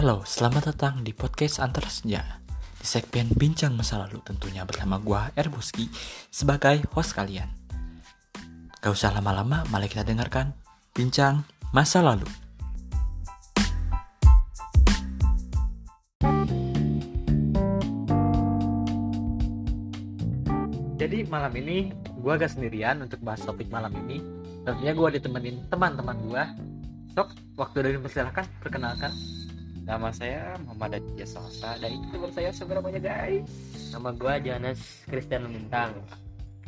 Halo, selamat datang di podcast Antar Senja. Di segmen Bincang Masa Lalu tentunya bersama gua Erbuski sebagai host kalian. Gak usah lama-lama, mari kita dengarkan Bincang Masa Lalu. Jadi malam ini gua gak sendirian untuk bahas topik malam ini. Tentunya gua ditemenin teman-teman gua. Sok, waktu dari persilahkan perkenalkan. Nama saya Muhammad Aditya Salsa dan itu teman saya sebenarnya guys. Nama gua Johannes Christian Lintang.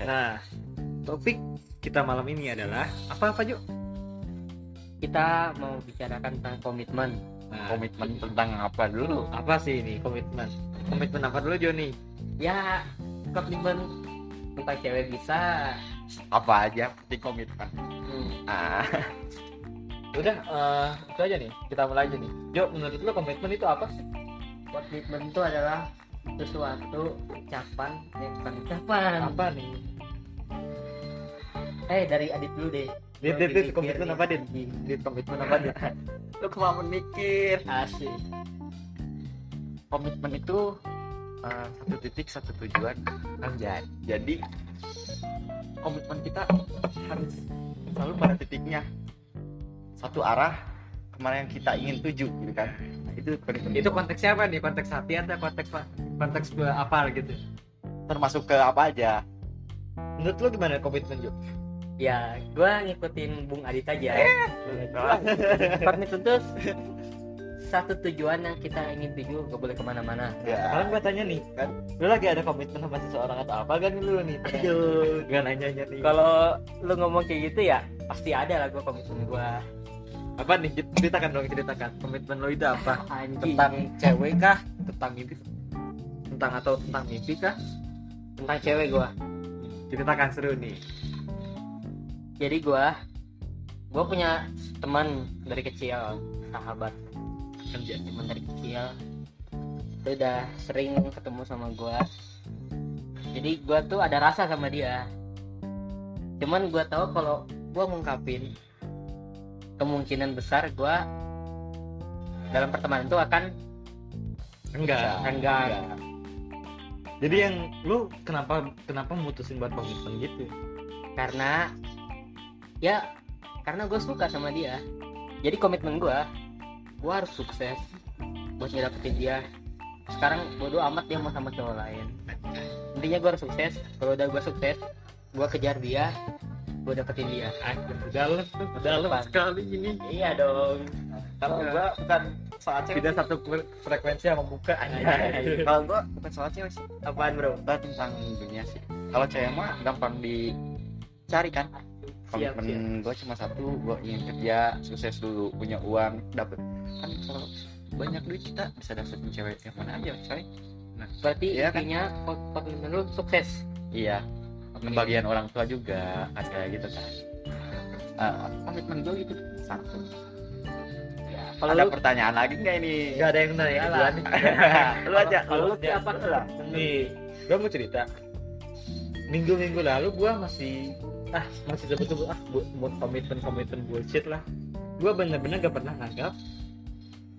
Nah, topik kita malam ini adalah apa-apa yuk? Kita mau bicarakan tentang komitmen. Nah, Komitmen tentang apa dulu? apa sih ini komitmen? Komitmen apa dulu Joni? Ya, komitmen tentang cewek bisa. Apa aja penting komitmen. Hmm. Ah, Udah, eh, itu aja nih. Kita mulai aja nih. Jo, menurut lo komitmen itu apa sih? Komitmen itu adalah sesuatu ucapan yang bukan ucapan. Apa nih? Eh, dari Adit dulu deh. Dit, Lo dit, dit, komitmen apa dit? Dit, komitmen apa dit? lu kemauan mikir. Asik. Komitmen itu eh, satu titik satu tujuan. Anjay. Jadi komitmen kita harus selalu pada titiknya satu arah ke mana yang kita ingin tuju gitu kan. Nah, itu komitmen itu konteksnya apa nih? Konteks hati atau konteks konteks apa gitu? termasuk ke apa aja. Menurut lo gimana komitmen Jo? Ya, gua ngikutin Bung Adit aja. Eh. Komitmen itu satu tujuan yang kita ingin tuju, gak boleh ke mana-mana. Ya. Sekarang gue tanya nih, kan lu lagi ada komitmen sama seseorang atau apa kan lu nih? Aduh, gak nanya-nanya nih. Kalau lu ngomong kayak gitu ya, pasti ada lah gua komitmen gua. Apa nih? Ceritakan dong, ceritakan. Komitmen lo itu apa? Anjing. Tentang cewek kah? Tentang mimpi? Tentang atau tentang mimpi kah? tentang cewek gua. Ceritakan seru nih. Jadi gua gua punya teman dari kecil, sahabat Kerja. teman dari kecil. Dia udah sering ketemu sama gua. Jadi gua tuh ada rasa sama dia. Cuman gua tahu kalau gua ngungkapin kemungkinan besar gua dalam pertemanan itu akan Enggak. Enggak. Jadi yang lu kenapa kenapa memutusin buat komitmen gitu? karena ya karena gue suka sama dia jadi komitmen gue gue harus sukses buat ngedapetin dia sekarang bodo amat dia mau sama cowok lain intinya gue harus sukses kalau udah gue sukses gue kejar dia gue dapetin dia. Aduh, dalam tuh, dalam sekali ini. iya dong. Kalau gua bukan soal cewek Tidak satu frekuensi yang membuka. kalau gua bukan soal cewek sih. Apaan bro? Kita tentang dunia sih. Kalau cewek mah gampang dicari kan. Komitmen gue cuma satu gue ingin kerja sukses dulu punya uang dapet. Kan kalau banyak duit kita bisa dapetin cewek yang mana aja coy. Berarti Iya kan? intinya ko- komitmen lu sukses. Iya pembagian orang tua juga ada gitu kan Eh, komitmen gue gitu satu ya, kalau ada lu pertanyaan lagi nggak ini Gak ada yang nanya nih. lu aja kalau lu apa lah Nih, gue mau cerita. Minggu-minggu lalu gue masih ah masih sebut-sebut ah bu- buat komitmen komitmen bullshit lah. Gue bener-bener gak pernah nganggap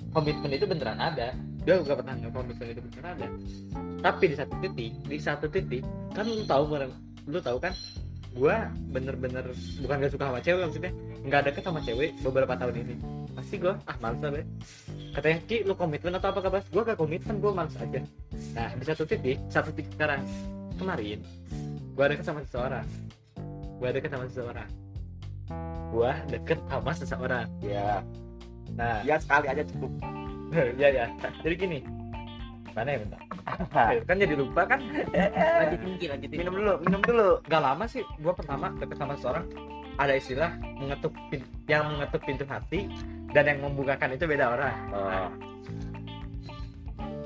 komitmen itu beneran ada. Gue gak pernah nganggap komitmen itu beneran ada. Tapi di satu titik, di satu titik kan lu tahu lu tahu kan gue bener-bener bukan gak suka sama cewek maksudnya. Nggak deket sama cewek beberapa tahun ini. Pasti gue ah males lah katanya Ki lu komitmen atau apa kabar? Gue gak komitmen gue males aja. Nah di satu titik satu titik sekarang. Kemarin gue deket sama seseorang. Gue deket sama seseorang. Gue deket sama seseorang. Ya nah. Ya sekali aja cukup. Ya ya jadi gini. Mana ya bentar kan jadi lupa kan? Lanjutin Ki, lanjutin. Minum dulu minum dulu. Gak lama sih gue pertama deket sama seseorang ada istilah mengetuk pin- yang mengetuk pintu hati dan yang membukakan itu beda orang. Oh.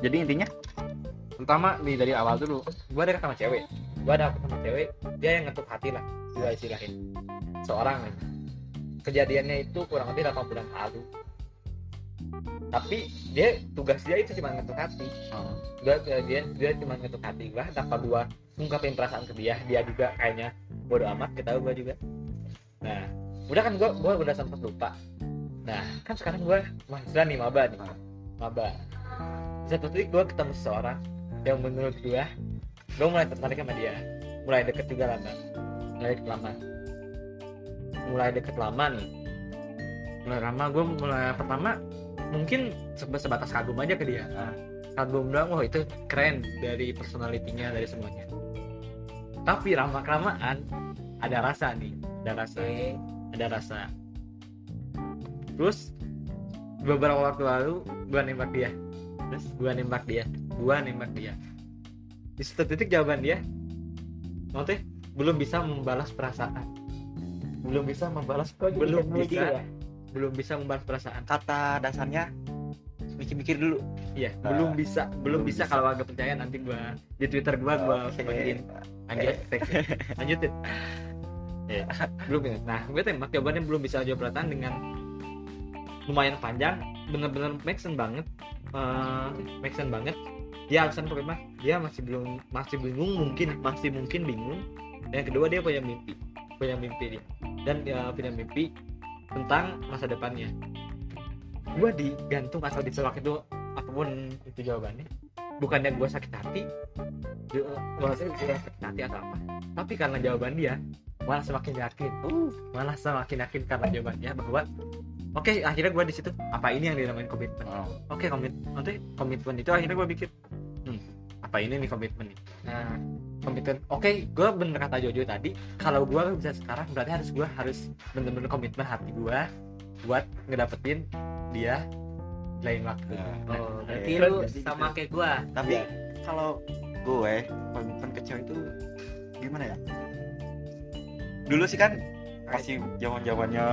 jadi intinya? Pertama nih dari awal dulu gue deket sama cewek. Gue ada sama cewek dia yang ngetuk hati lah gue istilahin seorang nih. Kejadiannya itu kurang lebih 8 bulan lalu tapi dia tugas dia itu cuma ngetuk hati. Oh. dia dia dia cuma ngetuk hati gue tanpa gue ngungkapin perasaan ke dia. Dia juga kayaknya bodo amat kita gue juga. Nah udah kan gue gue udah sempat lupa. Nah kan sekarang gue mahasiswa nih maba nih maba. Satu titik gue ketemu seseorang yang menurut gue gue mulai tertarik sama dia. Mulai deket juga lama. Mulai deket lama. Mulai deket lama nih. Mulai lama gue mulai pertama mungkin sebatas kagum aja ke dia. Ah. kagum doang oh itu keren dari personalitinya dari semuanya. Tapi lama kelamaan ada rasa nih ada rasa. Oke. ada rasa. Terus beberapa waktu lalu gua nembak dia. Terus gua nembak dia. Gua nembak dia. Di satu titik jawaban dia nanti belum bisa membalas perasaan. Belum bisa membalas belum bisa. ya? Belum bisa membalas perasaan. Kata dasarnya mikir-mikir dulu. Iya. Ah, belum bisa belum belum bisa bisa. kalau agak percaya nanti gua di twitter gua gua Oke. bagiin lanjut lanjutin. Ya belum bisa nah gue tembak jawabannya belum bisa jawab perasaan dengan lumayan panjang bener-bener make sense banget. Eh, make sense banget. Dia alasan pertama dia masih belum masih bingung mungkin masih mungkin bingung. Yang kedua dia punya mimpi. Punya mimpi dia. Dan dia punya mimpi tentang masa depannya. Gue digantung atau ditolak itu apa pun itu jawabannya. Bukannya gue sakit hati gue sakit hati atau apa. Tapi karena jawaban dia malah semakin yakin. Uh malah semakin yakin karena jawabannya bahwa oke akhirnya gue di situ. Apa ini yang dinamain komitmen? Oh. oke komit nanti komitmen itu akhirnya gue pikir hmm, apa ini nih komitmen? Nih nah komitmen oke gue bener kata Jojo tadi kalau gue bisa sekarang berarti harus gue harus bener-bener komitmen hati gue buat ngedapetin dia lain waktu. Nah, oh berarti Iya, lu berarti sama gitu. kayak gua. Tapi Iya. kalau gue komitmen ke cewek itu gimana ya? Dulu sih kan masih zaman zamannya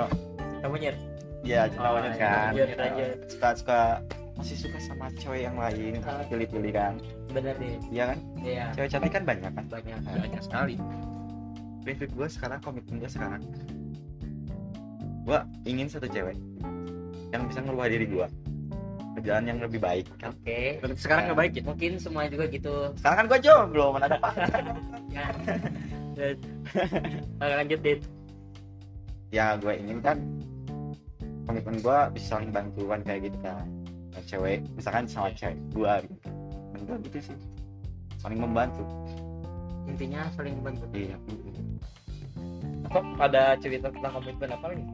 kamu nyet ya Oh, iya, kan. Suka suka masih suka sama cewek yang lain Ah. pilih-pilih kan? Bener deh. Iya kan? Iya. Cewek cantik kan banyak kan? Banyak banyak sekali. Prinsip gue sekarang komitmen gue sekarang gue ingin satu cewek yang bisa ngerubah diri gue ke jalan yang lebih baik oke. Sekarang nggak baik ya? Mungkin semua juga gitu. Sekarang kan gue jomblo mana ada pacar ya. Lanjut dit. Ya gue ingin kan komitmen gue bisa saling bantuan kayak gitu kan cewek misalkan sama cewek gue gitu. Gue gitu sih. Saling membantu. Intinya saling bantu iya. Kok ada cerita tentang komitmen apa lagi?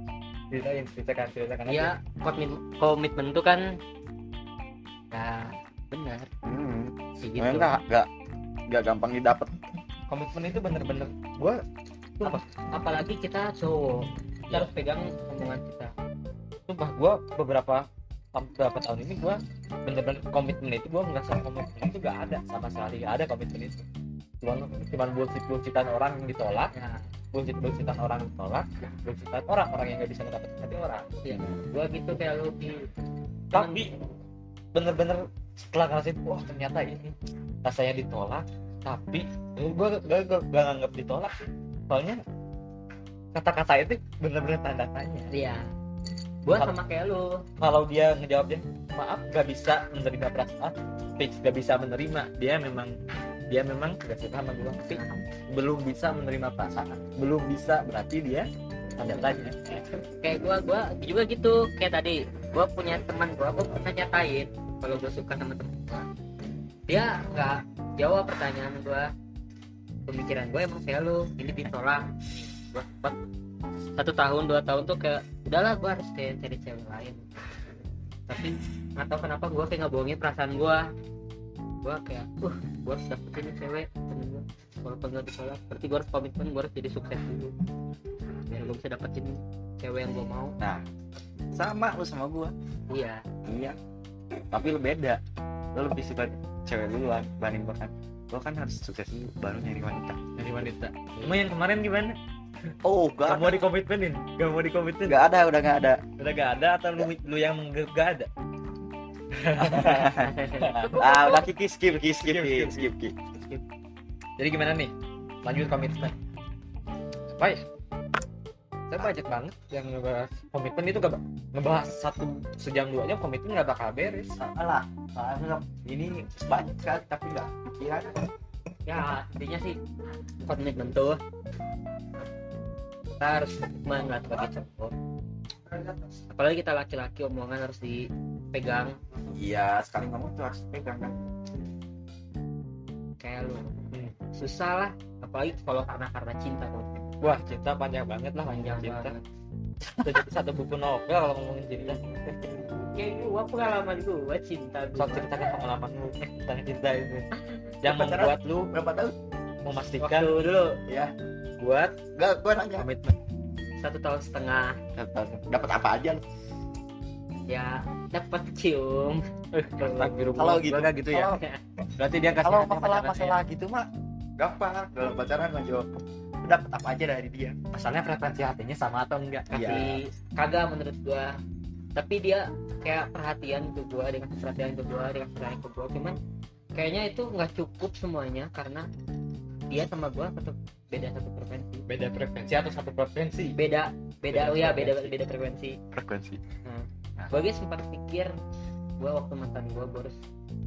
Ceritain ceritakan ceritakan. Iya, komitmen komitmen itu kan ya benar. Hmm. gitu. nggak nggak nggak gampang didapat. Komitmen itu bener-bener gue Apa- apalagi kita cowok kita Iya. harus pegang omongan kita. Sumpah gue beberapa beberapa tahun ini gue bener-bener komitmen itu gue ngerasa komitmen itu gak ada sama sekali gak ada komitmen itu. Cuma cuma bullshit bullshitan orang yang ditolak ya. bullshit bullshitan orang yang ditolak bullshitan orang orang yang nggak bisa ngedapetin hati orang. Iya. Gua gitu kayak lu tapi bener-bener setelah ngerasain wah ternyata ini rasanya ditolak tapi gue gak, gak, gak nganggap ditolak. Soalnya kata-kata itu bener-bener tanda tanya. Iya gua sama kayak lu. Kalau dia ngejawabnya maaf gak bisa menerima perasaan fix gak bisa menerima. Dia memang dia memang gak suka sama gue tapi belum bisa menerima perasaan. Belum bisa berarti dia tanda tanya kayak gua gua juga gitu. Kayak tadi gua punya teman gua gua pernah nyatain kalau gua suka sama teman gua. Dia nggak jawab pertanyaan gua. Pemikiran gua emang kayak lu ini ditolak. Gua sempat satu tahun dua tahun tuh kayak udahlah gua harus kayak cari cewek lain. Tapi nggak tahu kenapa gua kayak nggak bohongin perasaan gua. Gua kayak uh gua harus dapetin nih cewek. Temen gua walaupun nggak ditolak berarti gua harus komitmen gua harus jadi sukses dulu. Biar gua bisa dapetin cewek yang gua mau. Nah sama lu sama gue iya. Iya. Tapi lu beda. Lu lebih suka cewek duluan banding gue kan. Gue kan harus sukses dulu baru nyari wanita. Dari wanita. Emang yang kemarin gimana oh gak gak mau dikomitmenin gak mau dikomitmen nggak ada udah nggak ada. Udah gak ada atau lu, lu yang gak, gak ada? Ah udah kiki skip kiki skip Skip, Ki. skip, skip ki jadi gimana nih? Lanjut komitmen. Baik saya banyak banget yang ngebahas komitmen itu gak ngebahas satu sejam dua jam komitmen gak bakal beres. Salah anggap ini banyak sekali tapi nggak pikiran ya intinya sih komitmen tuh kita harus komitmen lah sebagai cowok. Apalagi kita laki-laki omongan harus dipegang. Iya sekali ngomong tuh harus pegang kan? Kayak lu. Hmm. susah lah apalagi kalau karena karena cinta tuh wah cinta panjang banget lah panjang cinta. banget. Jadi satu buku novel kalau ngomongin cinta. Kayak gua pengalaman gua cinta so gua ceritakan pengalaman lu eh, tentang cinta itu yang membuat lu. Berapa tahun memastikan waktu dulu ya. buat enggak gua nanya. komitmen. Satu tahun setengah. Dapat apa aja? Lu? ya dapat cium. Astagfirullah. Kalau gitu- nggak gitu ya? Kalau- berarti dia kasih kalau masalah masalah gitu mah gampang. Dalam pacaran mah jawab dapat apa aja dari dia? Ya. masalahnya frekuensi hatinya sama atau enggak? Iya. kasih kagak menurut gua. Tapi dia kayak perhatian ke gua dengan perhatian ke gua dengan perhatian ke gua. Cuman kayaknya itu nggak cukup semuanya karena dia sama gua satu beda satu frekuensi. Beda frekuensi atau satu frekuensi? Beda beda Beda oh ya beda beda frekuensi. Frekuensi. Gua guys sempat pikir gua waktu mantan gua gua harus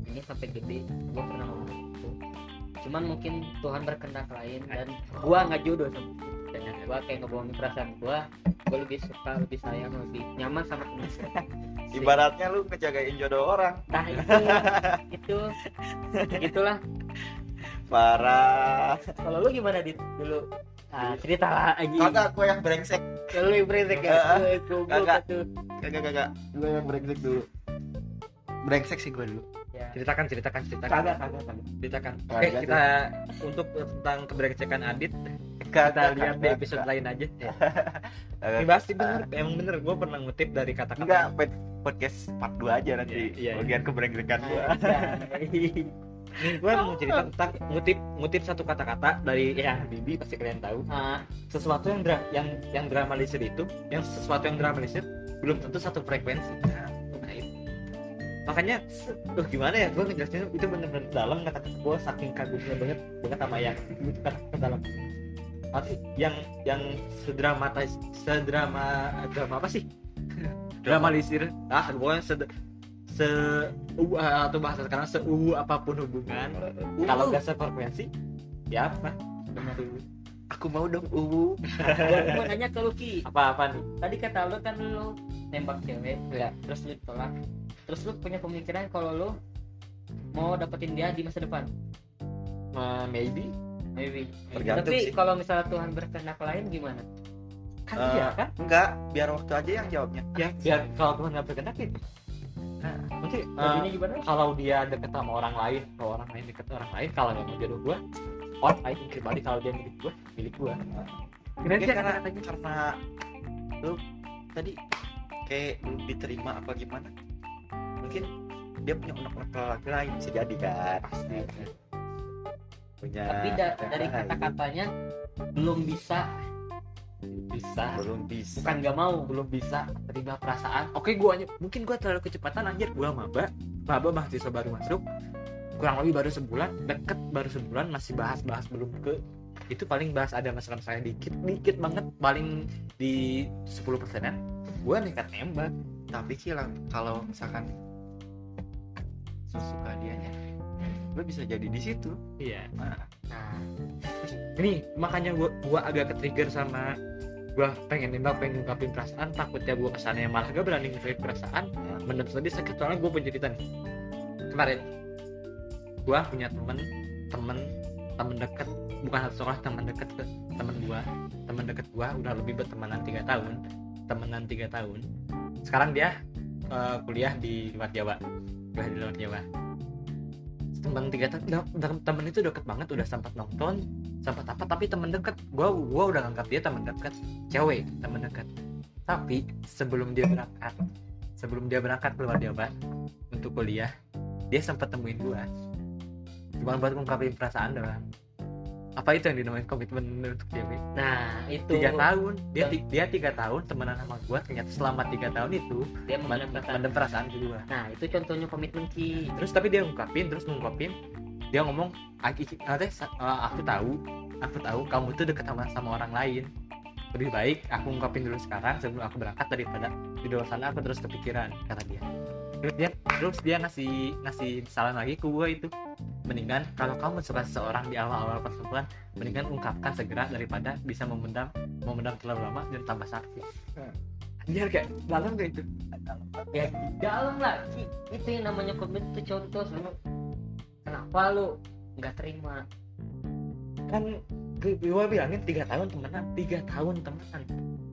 ini sampai gede gua pernah ngomong gitu. Cuman mungkin Tuhan berkehendak lain dan gua nggak jodoh sama dia. gua kayak ngebohongin perasaan gua gua lebih suka lebih sayang lebih nyaman sama temen ibaratnya lu ngejagain jodoh orang. Nah itu. Itu gitulah parah. Kalau lu gimana dit? Dulu. Ah, cerita lah aja kagak gua yang brengsek. Kalau lu yang brengsek ya? Kagak. tuh. kagak kagak gua yang brengsek dulu. Brengsek sih gua dulu. Ya. Ceritakan ceritakan ceritakan. Kagak kagak kagak ceritakan. Oke Kagak kita untuk tentang keberecekan Adit. Kita kagak lihat di episode lain aja. Kagak. ini pasti bener. Emang bener gue pernah ngutip dari kata-kata. Enggak pod- podcast part 2 aja nanti. Iya, iya. bagian kebrengsekan gua Nih gue mau cerita tentang ngutip ngutip satu kata-kata dari ya Bibi pasti kalian tahu. Ah, Sesuatu yang dra yang yang dramalisir itu, yang sesuatu yang dramalisir belum tentu satu frekuensi. Nah, nah itu. Makanya, tuh gimana ya gue ngejelasinnya itu bener-bener dalam kata gue saking kagumnya banget banget sama yang itu kan ke dalam. Pasti yang yang sedramatis sedrama drama apa sih? Dramalisir. Ah, pokoknya sed se uh, atau bahasa sekarang seu apa pun hubungan. Kalau nggak sefrekuensi ya apa? Benar. Aku mau dong uh gua mau nanya ke lu Ki apa apa nih? Tadi kata lu kan lu nembak cewek ya terus lu ditolak. Terus lu punya pemikiran kalau lu mau dapetin dia di masa depan? Ma- maybe. Maybe. Tergantung tapi sih. kalau misalnya Tuhan berkehendak lain gimana? Kan Eh, iya kan? enggak. Biar waktu aja yang jawabnya. Ya biar kalau Tuhan nggak berkehendak ya nah, nanti eh, jadinya gimana? kalau dia deket sama orang lain kalau orang lain deket sama orang lain kalau mau jodoh gue orang lain pribadi kalau dia milik gue milik gue Mungkin karena karena lu tadi kayak lu diterima apa gimana? Mungkin dia punya unek-unek laki lain bisa jadi kan? Pasti. Punya tapi da- dari kata-katanya belum bisa bisa. Belum bisa. Bukan nggak mau. Belum bisa terima perasaan. Oke gua mungkin gua terlalu kecepatan anjir. Gua maba maba mahasiswa baru masuk. Kurang lebih baru sebulan deket baru sebulan masih bahas-bahas belum ke itu paling bahas ada masalah saya dikit dikit banget paling di 10 persenan. Gua nekat nembak. Tapi sih kalau misalkan suka dianya lu bisa jadi di situ. Iya. Nah, nah. Ini makanya gua gua agak ke trigger sama gua pengen nembak pengen ngungkapin perasaan. Takutnya gua ke sana yang malah gak berani ngungkapin perasaan menurut tadi sakit. Soalnya gua punya cerita nih. Kemarin gua punya temen temen temen deket. Bukan satu sekolah temen deket ke temen gua. Temen deket gua udah lebih bertemanan tiga tahun. Temenan tiga tahun. Sekarang dia eh, kuliah di luar Jawa. Kuliah di luar Jawa temen tiga tahun temen itu deket banget udah sempat nonton sempat apa tapi temen deket. Gua gua udah nganggap dia temen deket cewek temen deket. Tapi sebelum dia berangkat sebelum dia berangkat keluar Jawa untuk kuliah dia sempat temuin gua. Cuma buat ngungkapin perasaan doang apa itu yang dinamain komitmen untuk cewek nah itu. Tiga tahun. Dia Dan- ti- dia tiga tahun temenan sama gua ternyata selama tiga tahun itu dia perasaan mendem perasaan gua. Nah itu contohnya komitmen Ki. Terus tapi dia ngungkapin terus ngungkapin dia ngomong "Aki- Ki- nanti sa- eh, aku tahu aku tahu kamu tuh deket sama sama orang lain. Lebih baik aku ngungkapin dulu sekarang sebelum aku berangkat daripada di luar sana aku terus kepikiran kata dia. Terus dia terus dia ngasih ngasih saran lagi ke gue itu mendingan kalau kamu suka seseorang di awal-awal pertemuan mendingan ungkapkan segera daripada bisa memendam memendam terlalu lama dan tambah sakit. Anjir kayak dalam kayak itu. Ya di dalam lah. Itu yang namanya komitmen itu contoh lu kenapa lu nggak terima? Kan gue bilangin tiga tahun temenan tiga tahun temenan.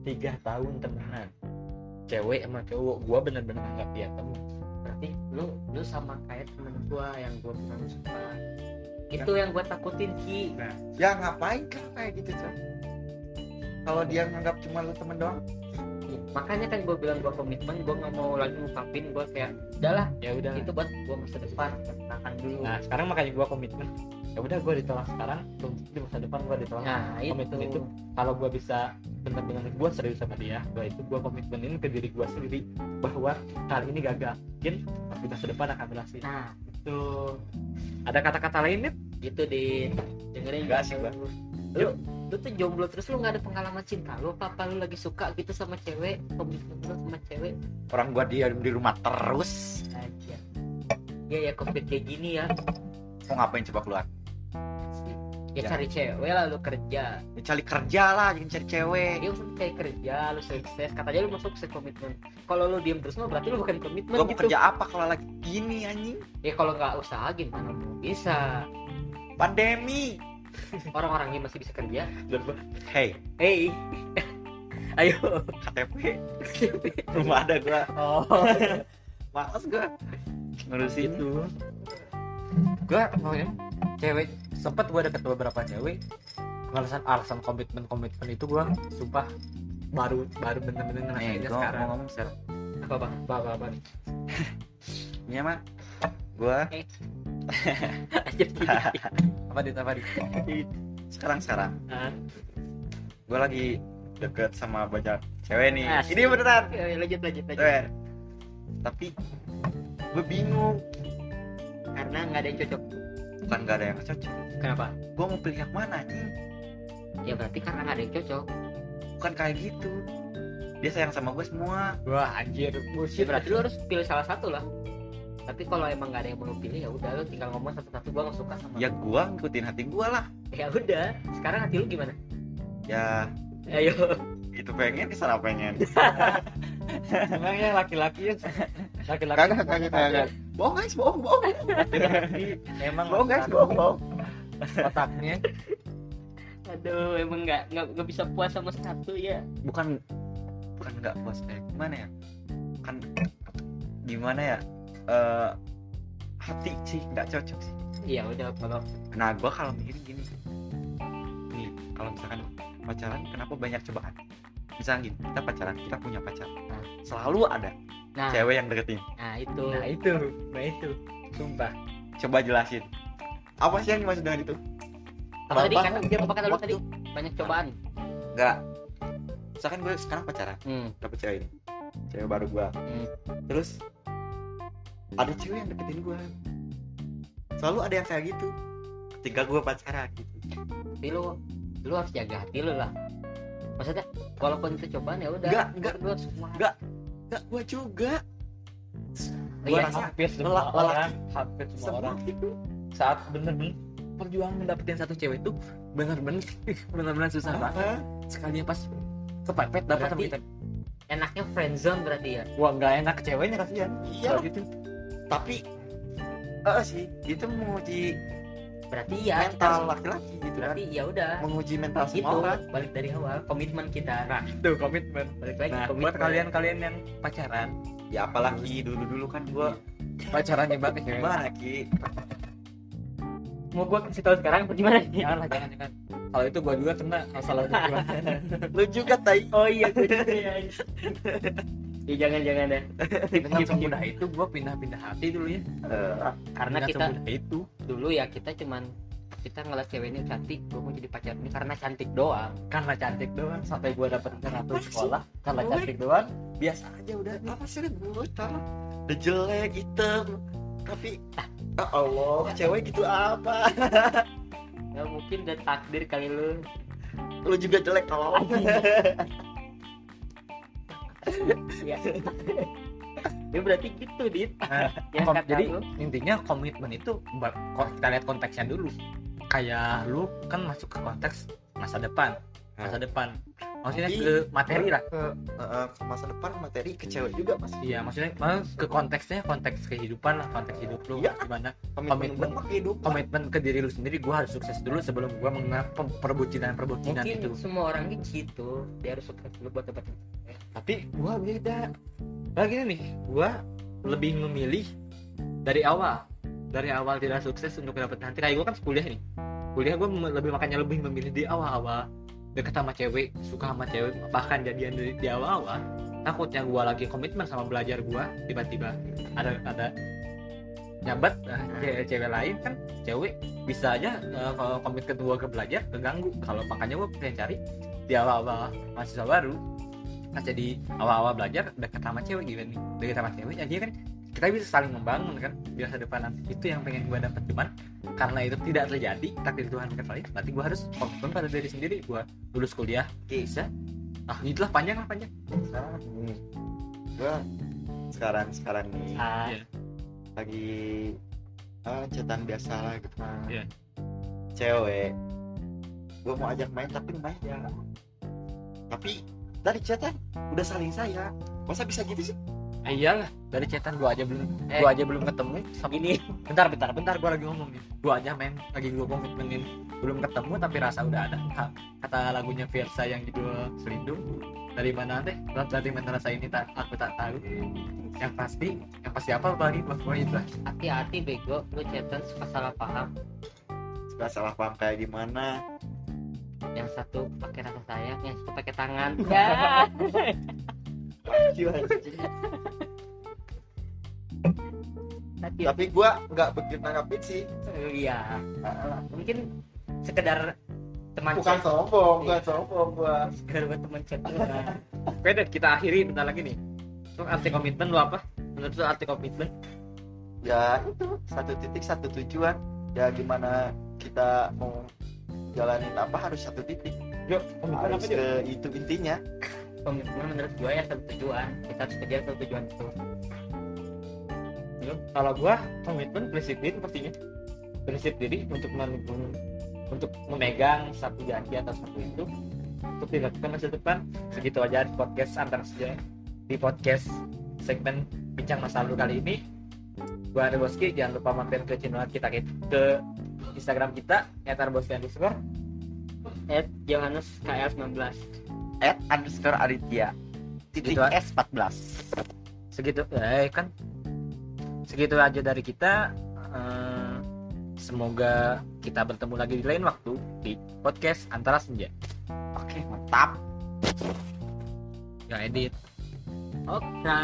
Tiga tahun temenan. Cewek sama cowok gue bener-bener anggap dia temen lu lu sama kayak temen gua yang gua bilang suka itu yang gua takutin ki. Ya ngapain kan kayak gitu Cak? kalau dia nganggap cuma lu temen doang? Makanya kan gua bilang gua komitmen gua nggak mau lagi ngungkapin gua kayak udahlah ya udah. itu buat gua masa depan tahan dulu. Nah sekarang makanya gue komitmen ya udah gue ditolak sekarang. Di masa depan gue ditolak. Nah itu. Komitmen itu kalau gue bisa benar-benar gue serius sama dia gue itu gue komitmenin ke diri gue sendiri bahwa kali ini gagal. Mungkin di masa depan akan berhasil. Nah itu. Ada kata-kata lain nih gitu di dengerin Enggak sih, gitu. lu lu tuh jomblo terus lu nggak ada pengalaman cinta. Lu apa apa lu lagi suka gitu sama cewek komitmen lu sama cewek. Orang gua diam di rumah terus. Aja. Ya ya covid kayak gini ya. Mau ngapain coba keluar ya, Ya. cari cewek lah lu kerja. Ya, cari kerja lah jangan cari cewek. Ya usah cari kerja lu sukses. Katanya lu masuk sukses komitmen. Kalau lu diem terus mah berarti lu bukan komitmen gua mau gitu. kerja apa kalau lagi gini anjing? Ya kalau nggak usaha gimana lu bisa? Pandemi. Orang-orangnya masih bisa kerja. Hey. Hey. Ayo. KTP rumah ada gua. Oh. Males gua. Ngurusin. Itu gue maunya cewek sempet gue deket beberapa cewek alasan alasan komitmen komitmen itu gue sumpah baru baru bener-bener nih ngerasainnya gua sekarang. mau ngomong sekarang apa bang? Apa apa, apa nih? ini mah gini. apa dit? Apa dit? Sekarang sekarang gua lagi deket sama banyak cewek nih. Asik. ini beneran. Ya, lanjut lanjut lanjut. Cewek. Tapi gue bingung. Karena nggak ada yang cocok bukan gak ada yang cocok. Kenapa? Gue mau pilih yang mana nih ya berarti karena nggak ada yang cocok. Bukan kayak gitu. Dia sayang sama gue semua. Wah anjir ya berarti lu harus pilih salah satu lah. Tapi kalau emang nggak ada yang mau lu pilih ya udah lu tinggal ngomong satu-satu. Gua nggak suka sama ya gue ngikutin hati gue lah. Ya udah sekarang hati lu gimana? Ya. Ayo. Itu pengen ke sana pengen emangnya laki-laki ya laki-laki kagak kagak kagak bohong guys bohong bohong. Laki-laki emang bohong guys bohong bohong. Otaknya. Aduh emang nggak nggak nggak bisa puas sama satu ya. Bukan bukan nggak puas kayak gimana ya? Kan gimana ya? Eh hati sih nggak cocok sih. Iya udah kalau nah gue kalau mikir gini. Nih kalau misalkan pacaran kenapa banyak cobaan misalnya gini kita pacaran kita punya pacar. Nah. selalu ada nah. cewek yang deketin. Nah itu. Nah itu. Nah itu. Sumpah. Coba jelasin. Apa sih yang dimaksud dengan itu? Apa tadi? Kata dia apa kata lu tadi? Banyak cobaan. Nggak misalkan gue sekarang pacaran hmm. dapet cewek ini. Cewek baru gue Hmm. terus ada cewek yang deketin gue selalu ada yang kayak gitu. Ketika gue pacaran gitu. Tapi lu lu harus jaga hati lu lah. Maksudnya walaupun itu cobaan ya udah. Nggak, nggak. lu harus semua. Nggak. nggak gue juga. Iya rasa hampir semua lelah. orang hampir semua semua orang. itu saat bener-bener perjuangan mendapatkan satu cewek itu bener-bener bener-bener susah banget. Hah? sekalinya pas kepepet dapat sama Berarti- kita. Enaknya friendzone berarti ya? Wah nggak enak ceweknya kasihan iya. Gitu. Tapi eh sih itu menguji berarti ya mental laki-laki gitu kan? berarti ya udah. Menguji mental itu semua orang. balik dari awal komitmen kita. Nah itu komitmen. Balik lagi nah komitmen. buat kalian-kalian yang pacaran ya apalagi dulu dulu kan gue pacaran hebat ya cewek gimana ki mau gua kasih tahu sekarang apa gimana? Jangan lah jangan jangan. Kalau itu gua juga kena masalah gua lu juga tai. Oh iya gua juga ya ya jangan jangan deh. Dengan semudah itu gua pindah-pindah hati dulu ya. Karena Dengan kita itu. dulu ya kita cuman kita ngeliat cewek ini cantik gua mau jadi pacar ini karena cantik doang. Karena cantik doang sampai gua dapet kartu sekolah karena cantik doang biasa aja udah. Apa sih gue udah jelek hitam. Tapi ah. Allah cewek gitu apa? Ya mungkin udah takdir kali lu. Lu juga jelek tolong ya ya berarti gitu dit. Nah, kom- kata jadi lu. intinya komitmen itu kita lihat konteksnya dulu. Kayak lu kan masuk ke konteks masa depan. Masa depan. Maksudnya Tapi- ke materi lah. ke, eh, ke masa depan materi ke cewek juga mas. Iya maksudnya maksudnya ke konteksnya konteks kehidupan lah konteks hidup lu Iya. gimana. Komitmen Komitmen. gua ke diri lu sendiri gue harus sukses dulu sebelum gue mengenal pe- perbucinan perbucinan mungkin itu. semua orang gitu dia harus sukses dulu buat dapetin tapi gue beda. Lagi nih gue lebih memilih dari awal. Dari awal tidak sukses untuk dapat nanti. Kayak gue kan kuliah nih. Kuliah gue lebih makanya lebih memilih di awal-awal. Deket sama cewek suka sama cewek bahkan jadian di, di awal-awal. Takutnya gue lagi komitmen sama belajar gue tiba-tiba ada ada nyabat nah, cewek, cewek lain kan cewek bisa aja kalau komitmen gue ke belajar keganggu. Kalau makanya gue pengen cari di awal-awal mahasiswa baru pas jadi awal-awal belajar deket sama cewek gitu nih. Deket sama cewek jadi kan kita bisa saling membangun kan. Di masa depan nanti. Itu yang pengen gue dapet. Cuman karena itu tidak terjadi takdir Tuhan berkali berarti gue harus komitmen pada diri sendiri. Gue lulus kuliah bisa. Ah itulah panjang lah panjang. Sekarang gua sekarang sekarang nih ah. Iya. lagi ah, chatan biasa lah gitu. Kan Iya. cewek. Gua mau ajak main tapi main ya. Tapi dari chatan udah saling sayang. Masa bisa gitu sih? Ah, iyalah. Dari chatan gue aja belum Eh. gue aja belum ketemu. Sama gini. Bentar bentar bentar gue lagi ngomong nih. Gue aja main lagi gue komitmenin belum ketemu tapi rasa udah ada. Kata lagunya Versa yang judul Selindung. Dari mana teh? Dari mana rasa ini tak aku tak tahu. Yang pasti yang pasti apa lagi pokoknya itu lah. Hati-hati bego. Lu chatan suka salah paham. Suka salah paham kayak gimana yang satu pakai rasa sayang yang satu pakai tangan. Ya. Hati- tapi gua nggak begitu nanggapin sih. Iya. Mungkin sekedar teman bukan chat. sombong bukan Iya. sombong gua. Sekedar buat teman chat doang. oke deh kita akhiri bentar lagi nih. Untuk arti komitmen lu apa? Menurut lu arti komitmen? Ya itu. Satu titik satu tujuan. Ya gimana kita mau jalanin apa harus satu titik. Yuk komitmen harus apa yuk ke itu intinya. Komitmen menurut gue ya satu tujuan. Kita harus kejar satu tujuan itu. Yuk, kalau gua komitmen prinsip diri pastinya. Prinsip diri untuk men- untuk memegang satu janji atau satu itu untuk dilakukan masa depan. Segitu aja di podcast antar saja di podcast segmen bincang masa lalu kali ini. Gua ada Boski jangan lupa mampir ke channel kita ke Instagram kita @arboski underscore at Johannes KL 19 at underscore Aditya. Titik Gitu, S 14 segitu eh kan? Segitu aja dari kita. Eh, semoga kita bertemu lagi di lain waktu di podcast antara senja. Oke mantap. Ya edit. Oke